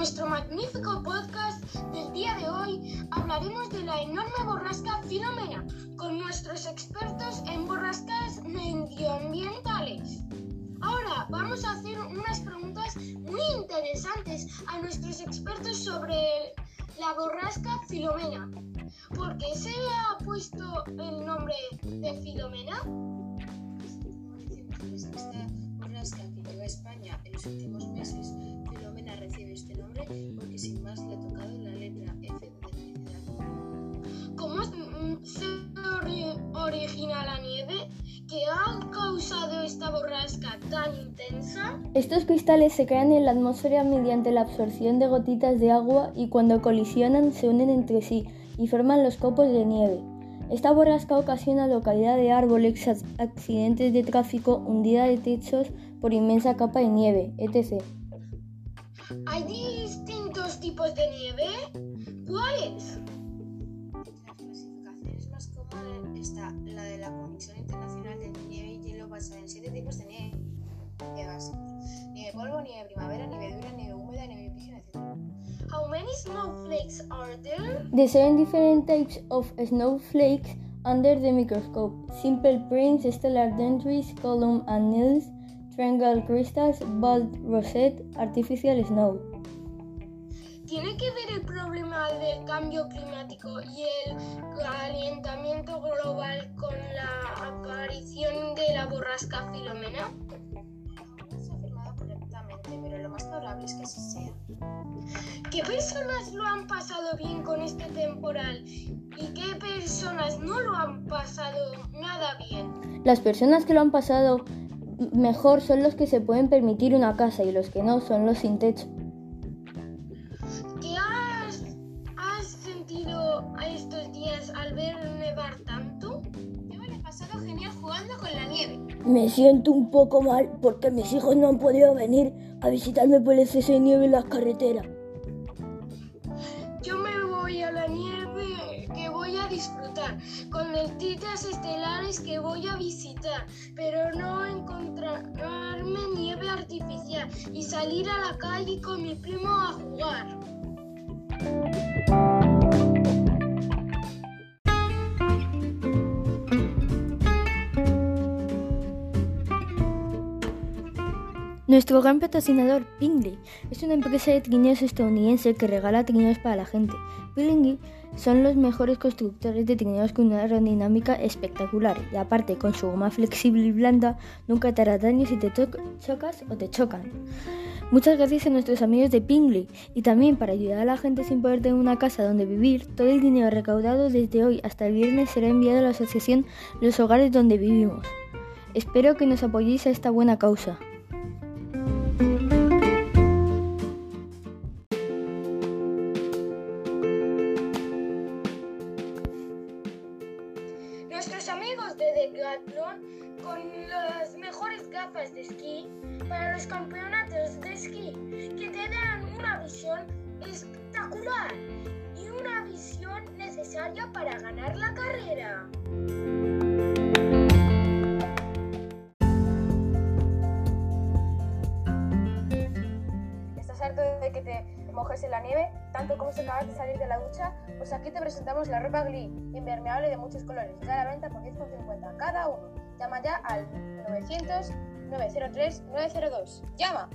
nuestro magnífico podcast del día de hoy hablaremos de la enorme borrasca Filomena con nuestros expertos en borrascas medioambientales. Ahora vamos a hacer unas preguntas muy interesantes a nuestros expertos sobre la borrasca Filomena. ¿Por qué se ha puesto el nombre de Filomena? Porque sin más le ha tocado la letra F de felicidad. ¿Cómo se ori- origina la nieve? ¿Qué ha causado esta borrasca tan intensa? Estos cristales se crean en la atmósfera mediante la absorción de gotitas de agua y cuando colisionan se unen entre sí y forman los copos de nieve. Esta borrasca ocasiona la caída de árboles, ac- accidentes de tráfico, hundida de techos por inmensa capa de nieve, etc. ¿Hay tipos de nieve? ¿Cuáles? Entre las clasificaciones más comunes está la de la Comisión Internacional de Nieve y Hielo basada en siete tipos de nieve. Nieve polvo, nieve primavera, nieve dura, nieve húmeda, nieve virgen, etc. How many snowflakes are there? The seven different types of snowflakes under the microscope simple prints, stellar dendrites, column and nils, triangle crystals, bald rosette, artificial snow. ¿Tiene que ver el problema del cambio climático y el calentamiento global con la aparición de la borrasca Filomena? No se ha afirmado correctamente, pero lo más probable es que así sea. ¿Qué personas lo han pasado bien con este temporal y qué personas no lo han pasado nada bien? Las personas que lo han pasado mejor son los que se pueden permitir una casa y los que no son los sin techo. Al ver nevar tanto? Yo me lo he pasado genial jugando con la nieve. Me siento un poco mal porque mis hijos no han podido venir a visitarme por el exceso de nieve en las carreteras. Yo me voy a la nieve que voy a disfrutar, con lentitas estelares que voy a visitar, pero no encontrarme nieve artificial y salir a la calle con mi primo a jugar. Nuestro gran patrocinador, Pingley, es una empresa de trineos estadounidense que regala trineos para la gente. Pingley son los mejores constructores de trineos con una aerodinámica espectacular y aparte con su goma flexible y blanda nunca te hará daño si te cho- chocas o te chocan. Muchas gracias a nuestros amigos de Pingley y también para ayudar a la gente sin poder tener una casa donde vivir, todo el dinero recaudado desde hoy hasta el viernes será enviado a la asociación Los Hogares donde vivimos. Espero que nos apoyéis a esta buena causa. Decathlon con las mejores gafas de esquí para los campeonatos de esquí que te dan una visión espectacular y una visión necesaria para ganar la carrera. ¿Estás harto de que te mojes en la nieve, tanto como si acabas de salir de la ducha? Pues aquí te presentamos la ropa Glee, impermeable de muchos colores, ya a la venta por 10,50 cada uno. Llama ya al 900 903 902. ¡Llama!